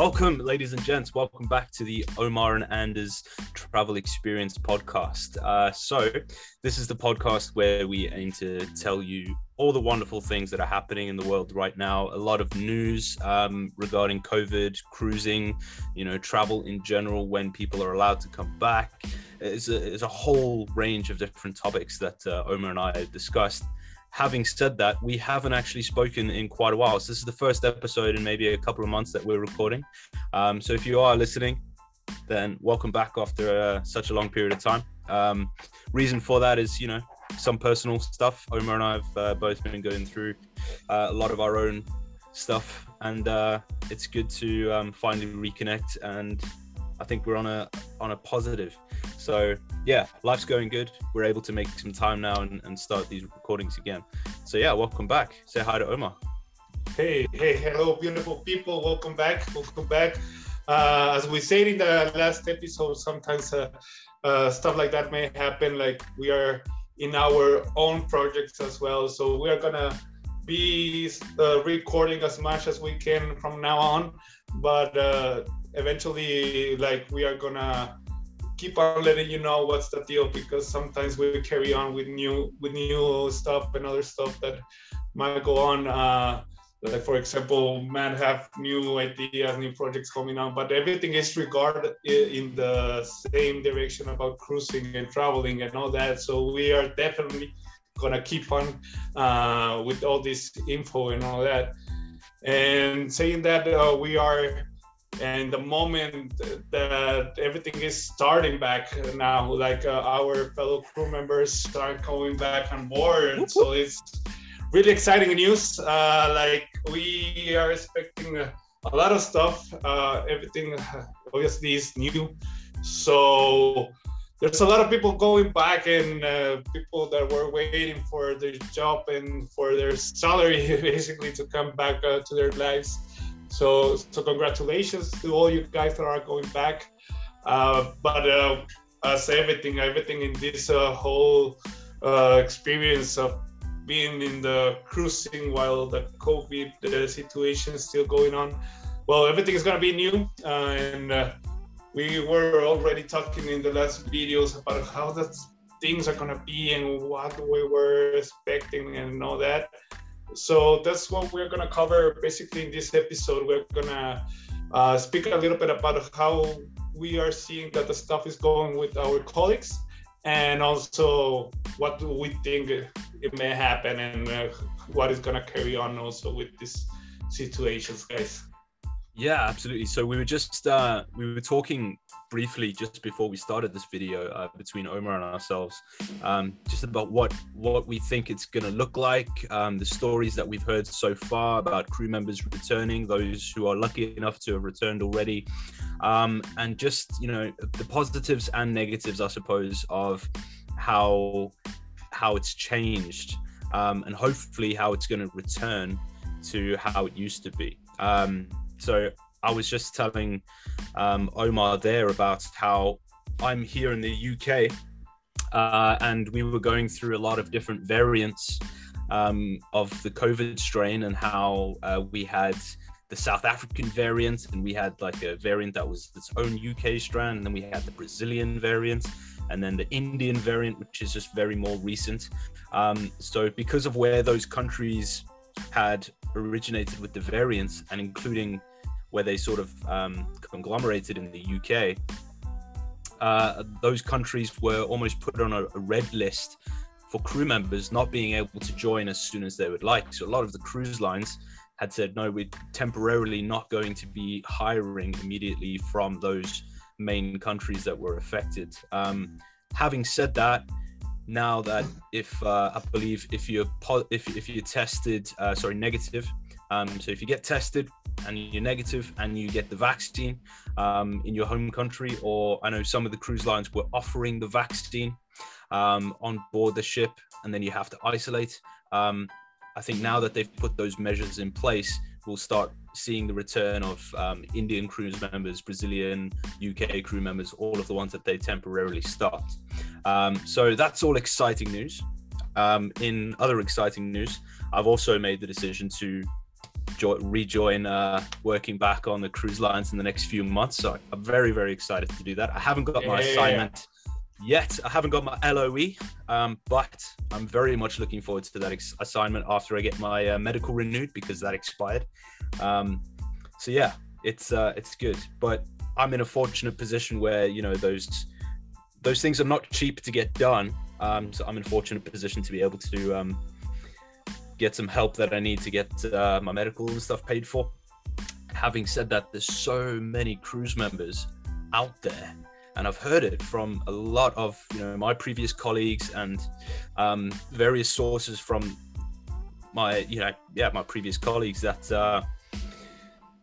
Welcome, ladies and gents. Welcome back to the Omar and Anders Travel Experience podcast. Uh, so, this is the podcast where we aim to tell you all the wonderful things that are happening in the world right now. A lot of news um, regarding COVID, cruising, you know, travel in general, when people are allowed to come back. It's a, it's a whole range of different topics that uh, Omar and I have discussed having said that, we haven't actually spoken in quite a while. So this is the first episode in maybe a couple of months that we're recording. Um, so if you are listening, then welcome back after uh, such a long period of time. Um, reason for that is, you know, some personal stuff. Omar and I have uh, both been going through uh, a lot of our own stuff, and uh, it's good to um, finally reconnect. And I think we're on a on a positive. So yeah, life's going good. We're able to make some time now and, and start these recordings again. So yeah, welcome back. Say hi to Omar. Hey, hey, hello, beautiful people. Welcome back. Welcome back. Uh, as we said in the last episode, sometimes uh, uh, stuff like that may happen. Like we are in our own projects as well. So we are gonna be uh, recording as much as we can from now on. But uh, eventually, like we are gonna keep on letting you know what's the deal because sometimes we carry on with new with new stuff and other stuff that might go on. Uh, like for example, might have new ideas, new projects coming on, but everything is regarded in the same direction about cruising and traveling and all that. So we are definitely gonna keep on uh, with all this info and all that. And saying that uh, we are and the moment that everything is starting back now like uh, our fellow crew members start coming back on board. So it's really exciting news. Uh, like we are expecting a, a lot of stuff. Uh, everything obviously is new. So there's a lot of people going back and uh, people that were waiting for their job and for their salary basically to come back uh, to their lives so, so congratulations to all you guys that are going back. Uh, but uh, as everything, everything in this uh, whole uh, experience of being in the cruising while the COVID uh, situation is still going on, well, everything is gonna be new, uh, and we were already talking in the last videos about how that things are gonna be and what we were expecting and all that. So that's what we're gonna cover basically in this episode. We're gonna uh, speak a little bit about how we are seeing that the stuff is going with our colleagues, and also what do we think it may happen and uh, what is gonna carry on also with these situations, guys. Yeah, absolutely. So we were just uh, we were talking briefly just before we started this video uh, between Omar and ourselves, um, just about what what we think it's going to look like, um, the stories that we've heard so far about crew members returning, those who are lucky enough to have returned already, um, and just you know the positives and negatives, I suppose, of how how it's changed, um, and hopefully how it's going to return to how it used to be. Um, so I was just telling um, Omar there about how I'm here in the UK uh, and we were going through a lot of different variants um, of the COVID strain and how uh, we had the South African variant and we had like a variant that was its own UK strand and then we had the Brazilian variant and then the Indian variant, which is just very more recent. Um, so because of where those countries had originated with the variants and including where they sort of um, conglomerated in the UK, uh, those countries were almost put on a, a, red list for crew members not being able to join as soon as they would like. So a lot of the cruise lines had said, no, we're temporarily not going to be hiring immediately from those main countries that were affected. Um, having said that, now that if uh, I believe if you're if if you're tested, uh, sorry, negative um, so if you get tested and you're negative and you get the vaccine um, in your home country, or I know some of the cruise lines were offering the vaccine um, on board the ship, and then you have to isolate. Um, I think now that they've put those measures in place, we'll start seeing the return of um, Indian cruise members, Brazilian, UK crew members, all of the ones that they temporarily stopped. Um, so that's all exciting news. in other exciting news, I've also made the decision to jo- rejoin uh, working back on the cruise lines in the next few months. So I'm very, very excited to do that. I haven't got my Yeah. assignment yet. I haven't got my LOE, um, but I'm very much looking forward to that ex- assignment after I get my uh, medical renewed because that expired. Um, so yeah, it's uh, it's good, but I'm in a fortunate position where you know those those things are not cheap to get done. Um, so I'm in a fortunate position to be able to um, get some help that I need to get uh, my medical and stuff paid for. Having said that, there's so many cruise members out there, and I've heard it from a lot of you know my previous colleagues and um, various sources from my you know yeah my previous colleagues that uh,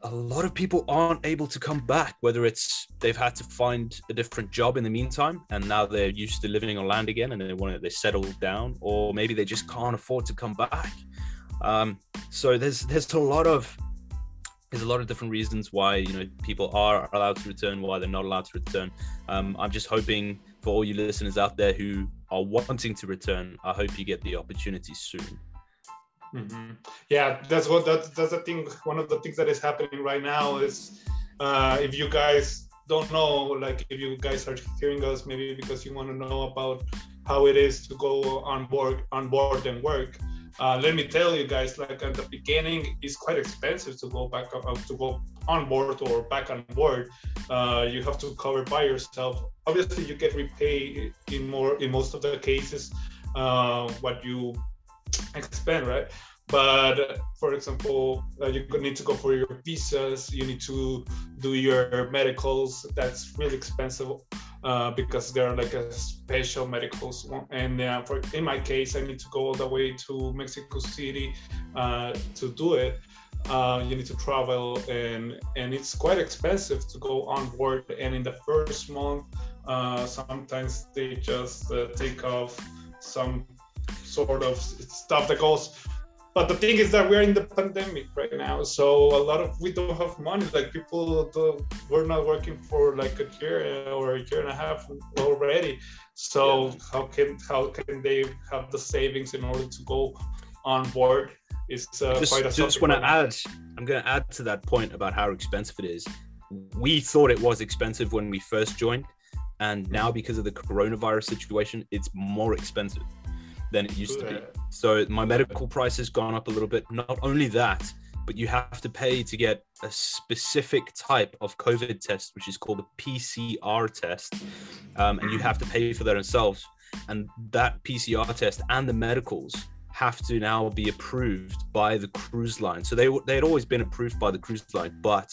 a lot of people aren't able to come back whether it's they've had to find a different job in the meantime and now they're used to living on land again and they want to they settled down or maybe they just can't afford to come back. Um, so there's there's a lot of there's a lot of different reasons why you know people are allowed to return why they're not allowed to return. Um, i'm just hoping for all you listeners out there who are wanting to return i hope you get the opportunity soon Mhm. Yeah, that's what that's that's the thing. One of the things that is happening right now is uh, if you guys don't know, like if you guys are hearing us, maybe because you want to know about how it is to go on board on board and work. Uh, let me tell you guys, like at the beginning, it's quite expensive to go back up to go on board or back on board. Uh, you have to cover by yourself. Obviously, you get repaid in more in most of the cases uh, what you expend, right? But for example, uh, you need to go for your visas. You need to do your medicals. That's really expensive uh, because they're like a special medicals. And uh, for in my case, I need to go all the way to Mexico City uh, to do it. Uh, you need to travel, and and it's quite expensive to go on board. And in the first month, uh, sometimes they just uh, take off some sort of stuff that goes but the thing is that we're in the pandemic right now so a lot of we don't have money like people we're not working for like a year or a year and a half already so yeah. how can how can they have the savings in order to go on board is uh, just, quite a just want to add i'm going to add to that point about how expensive it is. We thought it was expensive when we first joined and now because of the coronavirus situation it's more expensive than it used to be. So my medical price has gone up a little bit. Not only that, but you have to pay to get a specific type of COVID test, which is called a PCR test, um, and you have to pay for that yourselves. And that PCR test and the medicals have to now be approved by the cruise line. So they they had always been approved by the cruise line, but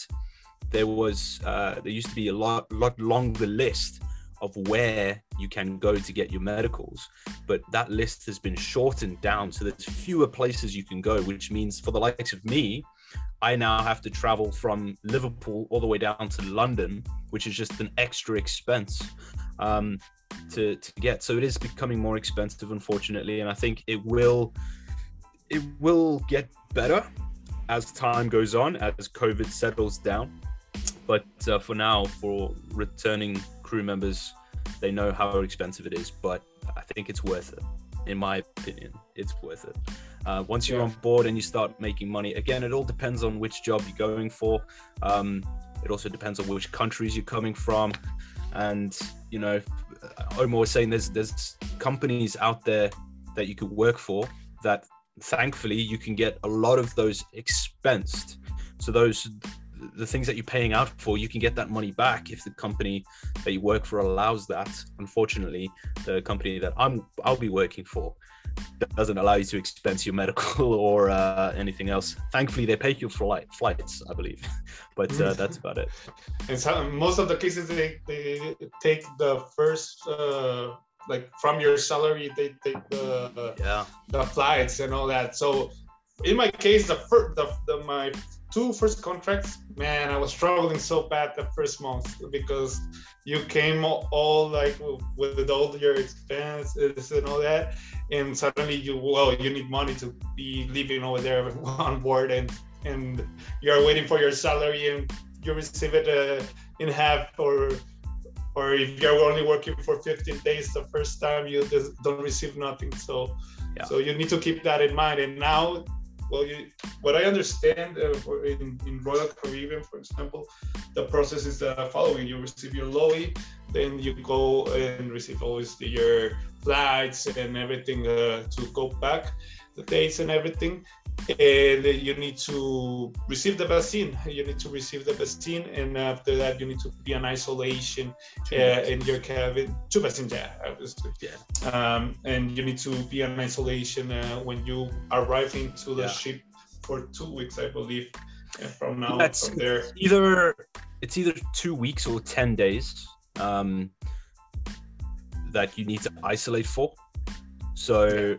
there was uh, there used to be a lot lot longer list of where you can go to get your medicals but that list has been shortened down. So there's fewer places you can go which means for the likes of me i now have to travel from liverpool all the way down to london which is just an extra expense um, to, to get. So it is becoming more expensive unfortunately and i think it will it will get better as time goes on as covid settles down. But uh, for now for returning crew members they know how expensive it is but i think it's worth it. In my opinion it's worth it. Uh, once you're yeah. on board and you start making money again it all depends on which job you're going for. Um, it also depends on which countries you're coming from. And you know omar was saying there's there's companies out there that you could work for that thankfully you can get a lot of those expensed. So those the things that you're paying out for, you can get that money back if the company that you work for allows that. Unfortunately, the company that I'm I'll be working for doesn't allow you to expense your medical or uh, anything else. Thankfully, they pay your flight flights, I believe, but uh, that's about it. And so most of the cases, they, they take the first. Uh, like from your salary, they take the yeah the flights and all that. So in my case, the first the, the my two first contracts, man, I was struggling so bad the first month because you came all, all like with, with all your expenses and all that, and suddenly you well you need money to be living over there on board, and and you're waiting for your salary and you receive it uh, in half or or if you're only working for 15 days the first time you just don't receive nothing. So yeah. so you need to keep that in mind. And now well, you, what I understand uh, in, in Royal Caribbean, for example, the process is the following: you receive your LOI, then you go and receive always your flights and everything uh, to go back, the dates and everything, and you need to receive the vaccine. You need to receive the vaccine, and after that, you need to be in isolation uh, in your cabin. Two vaccines, yeah, obviously. Yeah. Um, and you need to be in isolation uh, when you arrive into the yeah. ship for two weeks, I believe. from now, That's from there. Either it's either two weeks or ten days um, that you need to isolate for. So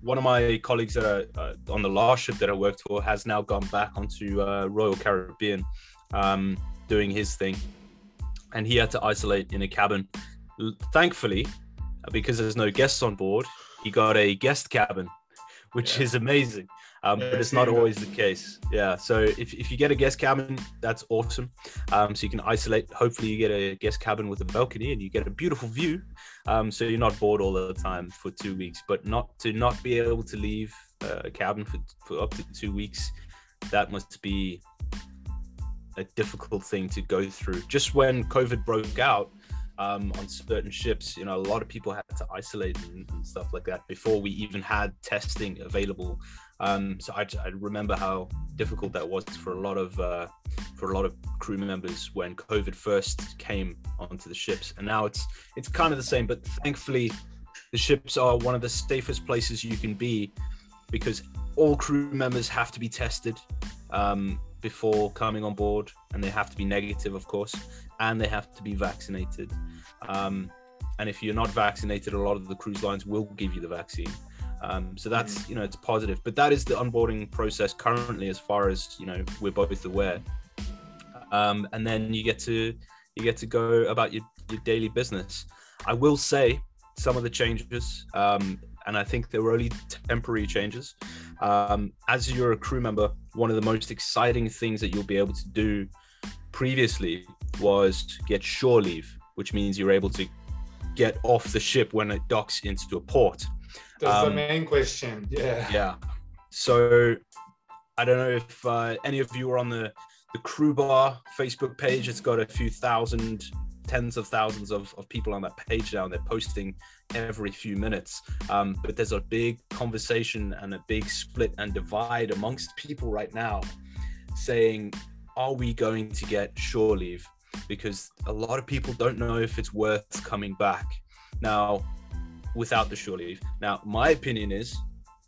one of my colleagues that are uh, on the last ship that I worked for has now gone back onto uh, Royal Caribbean, um, doing his thing, and he had to isolate in a cabin. Thankfully, because there's no guests on board, he got a guest cabin, which yeah. is amazing um, yeah, but it's not always the case. Yeah. So if, if you get a guest cabin, that's awesome. Um, so you can isolate. Hopefully, you get a guest cabin with a balcony and you get a beautiful view. Um, so you're not bored all the time for two weeks. But not to not be able to leave uh, a cabin for, for up to two weeks, that must be a difficult thing to go through. Just when COVID broke out, um, on certain ships. You know, a lot of people had to isolate and, and, stuff like that before we even had testing available. Um, so I, I, remember how difficult that was for a lot of uh, for a lot of crew members when COVID first came onto the ships, and now it's it's kind of the same. But thankfully, the ships are one of the safest places you can be because all crew members have to be tested um, before coming on board, and they have to be negative, of course, and they have to be vaccinated. Um, and if you're not vaccinated, a lot of the cruise lines will give you the vaccine. Um, so that's mm. you know it's positive, but that is the onboarding process currently, as far as you know we're both aware. Um, and then you get to you get to go about your, your daily business. I will say some of the changes, um, and I think they were only temporary changes. Um, as you're a crew member, one of the most exciting things that you'll be able to do previously was to get shore leave, which means you're able to get off the ship when it docks into a port. That's um, the main question. Yeah. Yeah. So I don't know if uh, any of you are on the the crew bar Facebook page. It's got a few thousand, tens of thousands of, of people on that page now, and they're posting every few minutes. Um, but there's a big conversation and a big split and divide amongst people right now saying, are we going to get shore leave? Because a lot of people don't know if it's worth coming back. Now, without the shore leave. Now, my opinion is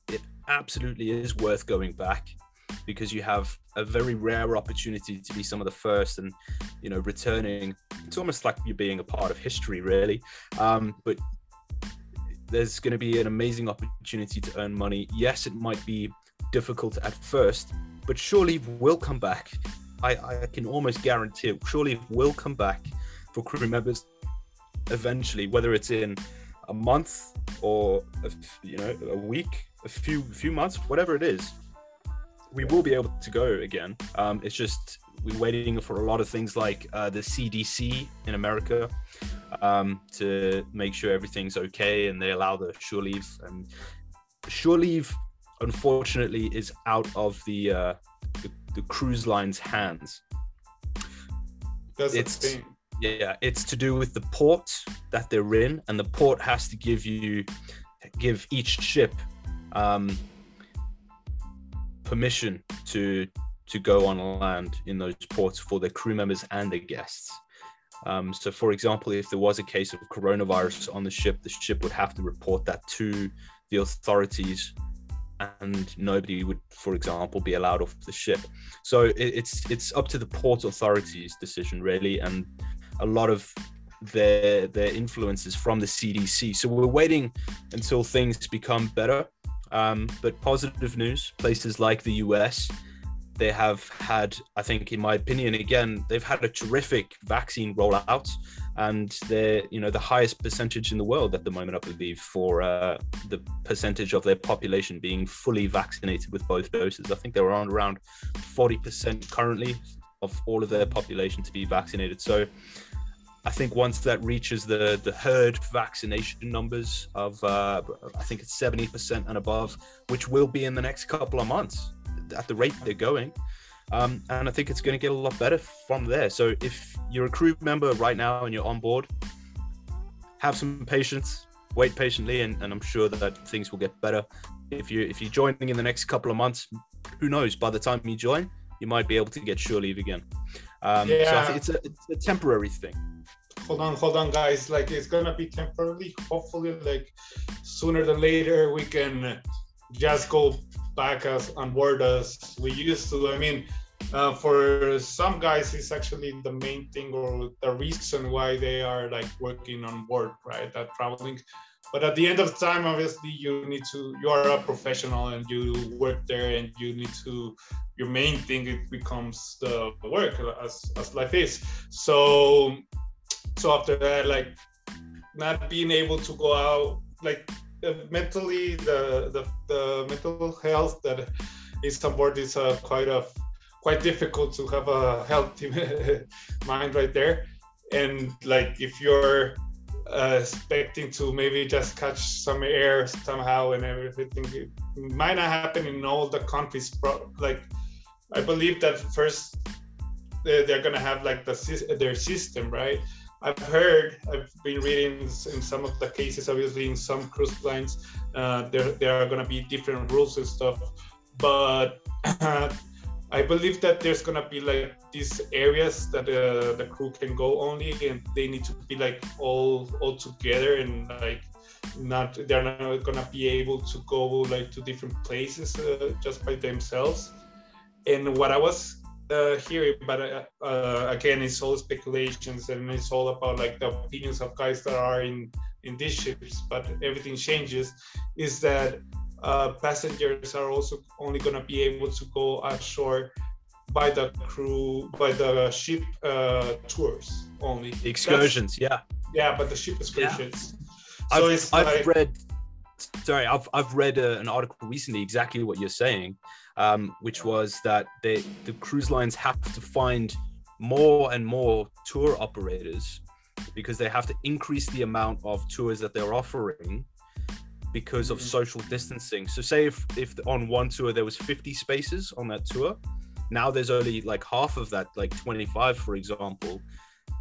it absolutely is worth going back because you have a very rare opportunity to be some of the first and you know returning. It's almost like you're being a part of history really. Um, but there's going to be an amazing opportunity to earn money. Yes it might be difficult at first but surely will come back. I, I can almost guarantee it. Surely will come back for crew members eventually whether it's in a month or a, you know a week, a few few months, whatever it is, we will be able to go again. Um, it's just we're waiting for a lot of things like uh, the CDC in America um, to make sure everything's okay and they allow the shore leave. And shore leave, unfortunately, is out of the uh, the, the cruise line's hands. That's it's, the thing yeah, it's to do with the port that they're in, and the port has to give you give each ship um, permission to to go on land in those ports for their crew members and their guests. Um, so, for example, if there was a case of coronavirus on the ship, the ship would have to report that to the authorities, and nobody would, for example, be allowed off the ship. So it, it's it's up to the port authorities' decision, really, and a lot of their their influences from the CDC. So we're waiting until things become better. Um, but positive news: places like the US, they have had, I think, in my opinion, again, they've had a terrific vaccine rollout, and they're you know the highest percentage in the world at the moment, I believe, for uh, the percentage of their population being fully vaccinated with both doses. I think they're on around 40% currently of all of their population to be vaccinated. So I think once that reaches the the herd vaccination numbers of uh, I think it's seventy percent and above, which will be in the next couple of months. at the rate they're going. Um, and I think it's going to get a lot better from there. So if you're a crew member right now and you're on board, have some patience, wait patiently, and, and I'm sure that things will get better. If you if you're joining in the next couple of months, who knows? By the time you join, you might be able to get shore leave again. Um, yeah. So it's a, it's a temporary thing. Hold on, hold on, guys. Like it's gonna be temporarily. Hopefully, like sooner than later, we can just go back as on board as we used to. I mean, uh, for some guys it's actually the main thing or the reason why they are like working on board right that traveling but at the end of time obviously you need to you are a professional and you work there and you need to your main thing it becomes the work as, as life is so so after that like not being able to go out like mentally the, the the mental health that is on board is uh, quite a quite difficult to have a healthy mind right there. And like if you're uh, expecting to maybe just catch some air somehow and everything, it might not happen in all the countries. Like I believe that first they're gonna have like the their system, right? I've heard, I've been reading in some of the cases, obviously in some cruise lines, uh, there, there are going to be different rules and stuff. But I believe that there's gonna be like these areas that uh, the crew can go only, and they need to be like all all together and like not they're not gonna be able to go like to different places uh, just by themselves. And what I was uh, but uh, uh, again, it's all speculations and it's all about like the opinions of guys that are in in these ships. But everything changes. Is that uh, passengers are also only going to be able to go ashore by the crew by the ship uh, tours only the excursions That's, yeah yeah but the ship excursions yeah. so I've, it's I've like, read sorry i've, I've read uh, an article recently exactly what you're saying um, which was that they, the cruise lines have to find more and more tour operators because they have to increase the amount of tours that they're offering because of mm-hmm. social distancing. So say if if on one tour there was 50 spaces on that tour, now there's only like half of that, like 25 for example.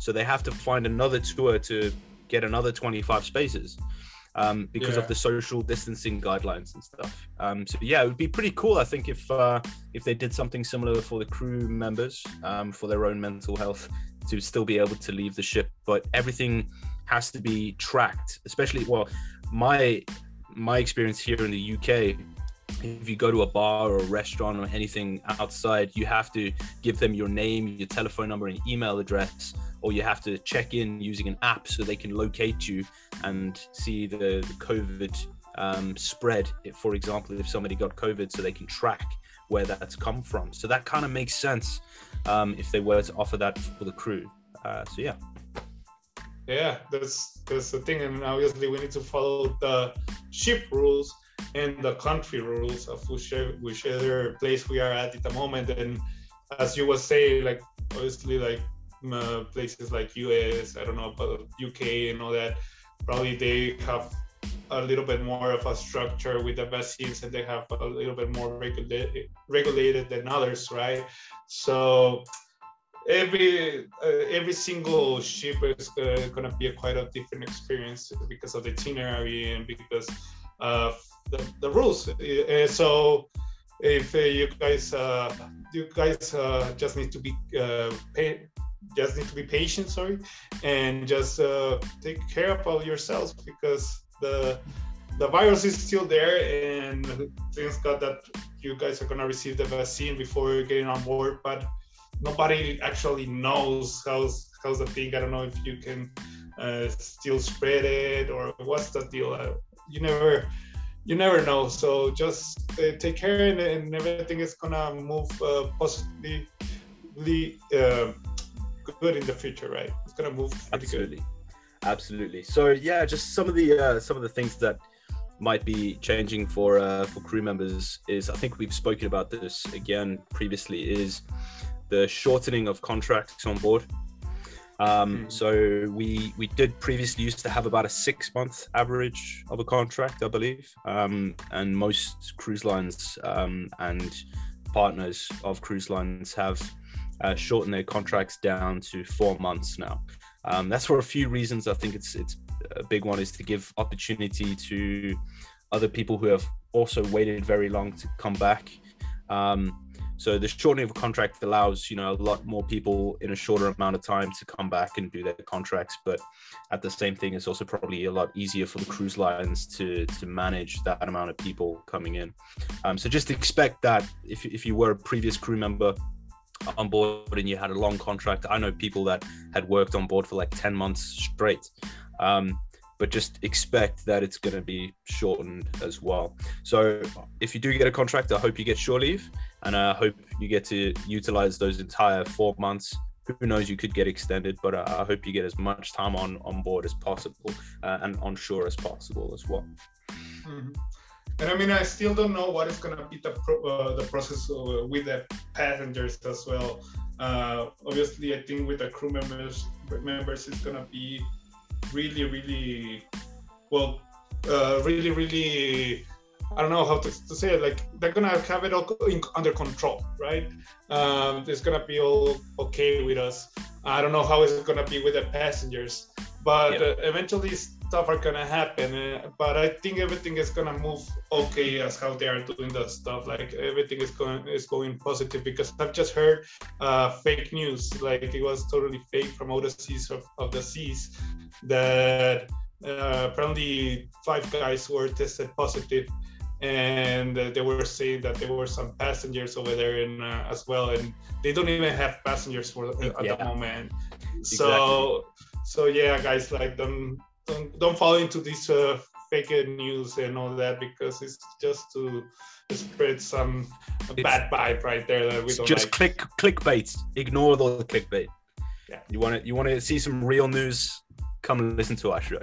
So they have to find another tour to get another 25 spaces um, because yeah. of the social distancing guidelines and stuff. Um, so yeah, it would be pretty cool, I think, if uh, if they did something similar for the crew members um, for their own mental health to still be able to leave the ship. But everything has to be tracked, especially well, my my experience here in the UK, if you go to a bar or a restaurant or anything outside, you have to give them your name, your telephone number, and email address, or you have to check in using an app so they can locate you and see the, the COVID um, spread. If, for example, if somebody got COVID, so they can track where that's come from. So that kind of makes sense um, if they were to offer that for the crew. Uh, so yeah yeah that's that's the thing and obviously we need to follow the ship rules and the country rules of whichever, place we are at at the moment and as you was saying like obviously like uh, places like us i don't know about uk and all that probably they have a little bit more of a structure with the vaccines and they have a little bit more regulated regulated than others right so every uh, every single ship is uh, gonna be a quite a different experience because of the itinerary and because of the, the rules. Uh, so if uh, you guys uh, you guys uh, just need to be pay, just need to be patient, sorry, and just take care of yourselves because the the virus is still there and thanks God that you guys are gonna receive the vaccine before getting on board, but nobody actually knows how's how's the thing. I don't know if you can uh, still spread it or what's the deal. Uh, you never you never know. So just uh, take care and, and, everything is gonna move uh, positively, uh, good in the future, right? It's gonna move absolutely, good. absolutely. So yeah, just some of the uh, some of the things that might be changing for uh, for crew members is I think we've spoken about this again previously is the shortening of contracts on board. Um, mm. So we we did previously used to have about a six month average of a contract, I believe, um, and most cruise lines um, and partners of cruise lines have uh, shortened their contracts down to four months now. Um, that's for a few reasons. I think it's it's a big one is to give opportunity to other people who have also waited very long to come back. Um, so the shortening of a contract allows you know a lot more people in a shorter amount of time to come back and do their contracts. But at the same thing, it's also probably a lot easier for the cruise lines to to manage that amount of people coming in. Um, so just expect that if if you were a previous crew member on board and you had a long contract, I know people that had worked on board for like ten months straight. Um, but just expect that it's going to be shortened as well. So if you do get a contract, I hope you get shore leave and I hope you get to utilize those entire four months. Who knows? You could get extended, but I hope you get as much time on on board as possible uh, and on shore as possible as well. Mm-hmm. And I mean, I still don't know what is going to be the pro- uh, the process uh, with the passengers as well. Uh, obviously, I think with the crew members members, it's going to be really, really, well, uh, really, really. I don't know how to, to, say it. Like they're gonna have it all in, under control, right? Um, it's gonna be all okay with us. I don't know how it's gonna be with the passengers, but uh, eventually stuff are gonna happen. Uh, but I think everything is gonna move okay as how they are doing the stuff. Like everything is going is going positive because I've just heard uh, fake news, like it was totally fake from Odyssey of, of the seas that uh, apparently five guys were tested positive and uh, they were saying that there were some passengers over there in, uh, as well and they don't even have passengers for uh, at yeah. the moment so so yeah guys like don't don't, don't fall into this uh, fake news and all that because it's just to spread some it's, bad vibe right there that we don't just like. click clickbait ignore the clickbait yeah you want to you want to see some real news come listen to our show.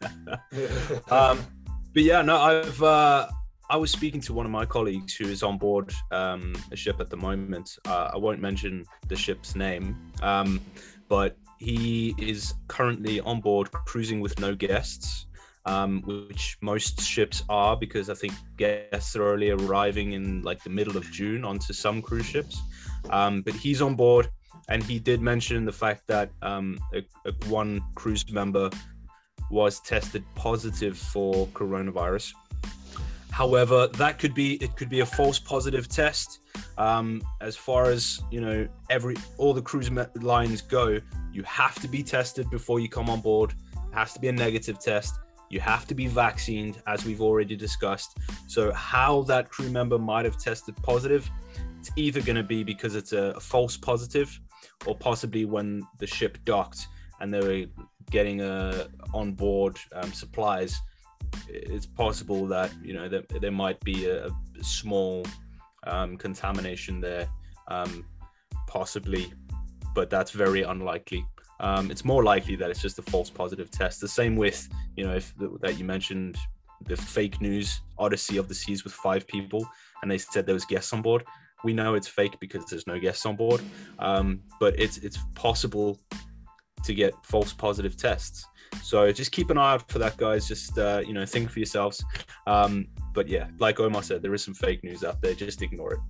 um, but yeah, no, I've uh, I was speaking to one of my colleagues who is on board um, a ship at the moment. Uh, I won't mention the ship's name, um, but he is currently on board cruising with no guests, um, which most ships are because I think guests are only arriving in like the middle of June onto some cruise ships. Um, but he's on board and he did mention the fact that um, a, a one cruise member was tested positive for coronavirus. However, that could be it could be a false positive test. Um, as far as you know, every all the cruise lines go, you have to be tested before you come on board. It has to be a negative test. You have to be vaccinated, as we've already discussed. So, how that crew member might have tested positive, it's either going to be because it's a, a false positive or possibly when the ship docked and they were getting uh, on board um, supplies, it's possible that you know there, there might be a, a small um, contamination there, um, possibly, but that's very unlikely. Um, it's more likely that it's just a false positive test. The same with you know if that you mentioned the fake news Odyssey of the Seas with five people, and they said there was guests on board we know it's fake because there's no guests on board, um, but it's it's possible to get false positive tests. So just keep an eye out for that, guys. Just uh, you know, think for yourselves. Um, but yeah, like Omar said, there is some fake news out there. Just ignore it.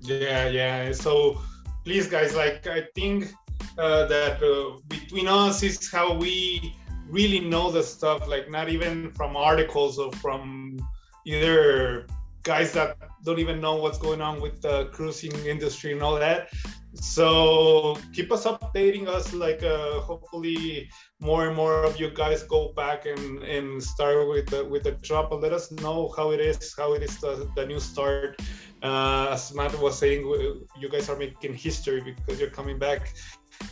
Yeah, yeah. So please, guys, like I think uh, that uh, between us is how we really know the stuff. Like not even from articles or from either guys that don't even know what's going on with the cruising industry and all that. So keep us updating us. Like uh, hopefully more and more of you guys go back and, and start with the with the drop let us know how it is, how it is the, the new start. Uh, as Matt was saying, you guys are making history because you're coming back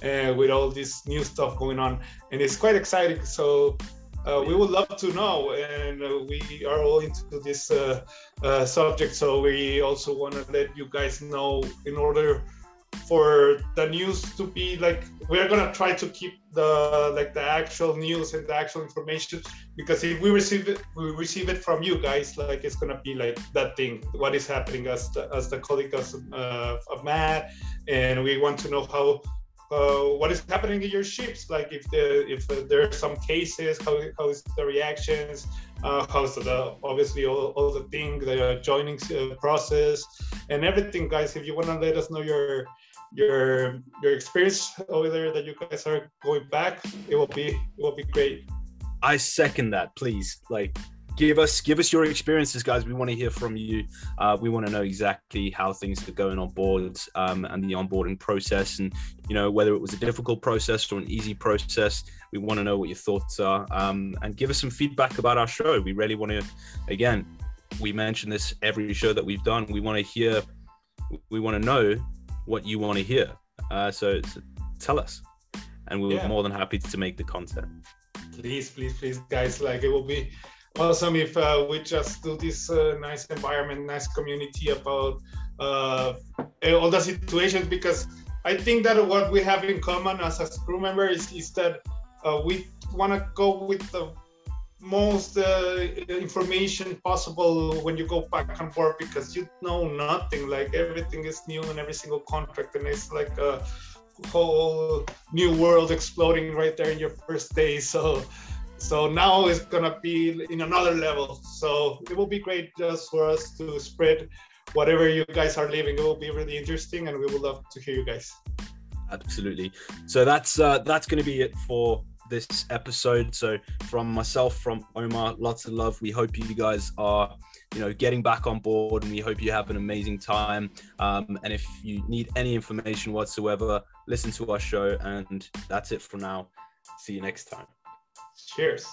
uh, with all this new stuff going on, and it's quite exciting. So uh, we would love to know, and uh, we are all into this uh, uh subject. So we also want to let you guys know in order for the news to be like we're gonna try to keep the like the actual news and the actual information because if we receive it we receive it from you guys like it's gonna be like that thing. What is happening as the, as the colleague of, uh, of Matt and we want to know how uh, what is happening in your ships like if the if uh, there are some cases how, how is the reactions uh, how's the obviously all, all the thing the joining uh, process and everything guys. If you want to let us know your your your experience over there that you guys are going back it will be it will be great. I second that please. Like give us give us your experiences guys. We want to hear from you. Uh, we want to know exactly how things are going on board um, and the onboarding process and you know whether it was a difficult process or an easy process. We want to know what your thoughts are um, and give us some feedback about our show. We really want to again we mention this every show that we've done. We want to hear we want to know what you want to hear uh, so, so, tell us and we're yeah. more than happy to make the content please please please guys like it will be awesome if uh, we just do this uh, nice environment, nice community about uh, all the situations because I think that what we have in common as a crew member is, is that uh, we want to go with the most uh, information possible when you go back and forth because you know nothing like everything is new in every single contract and it's like a whole new world exploding right there in your first day so so now it's gonna be in another level. So it will be great just for us to spread whatever you guys are living. It will be really interesting, and we would love to hear you guys. Absolutely. So that's uh, that's going to be it for this episode. So from myself, from Omar, lots of love. We hope you guys are you know getting back on board and we hope you have an amazing time um, and if you need any information whatsoever listen to our show and that's it for now see you next time Cheers.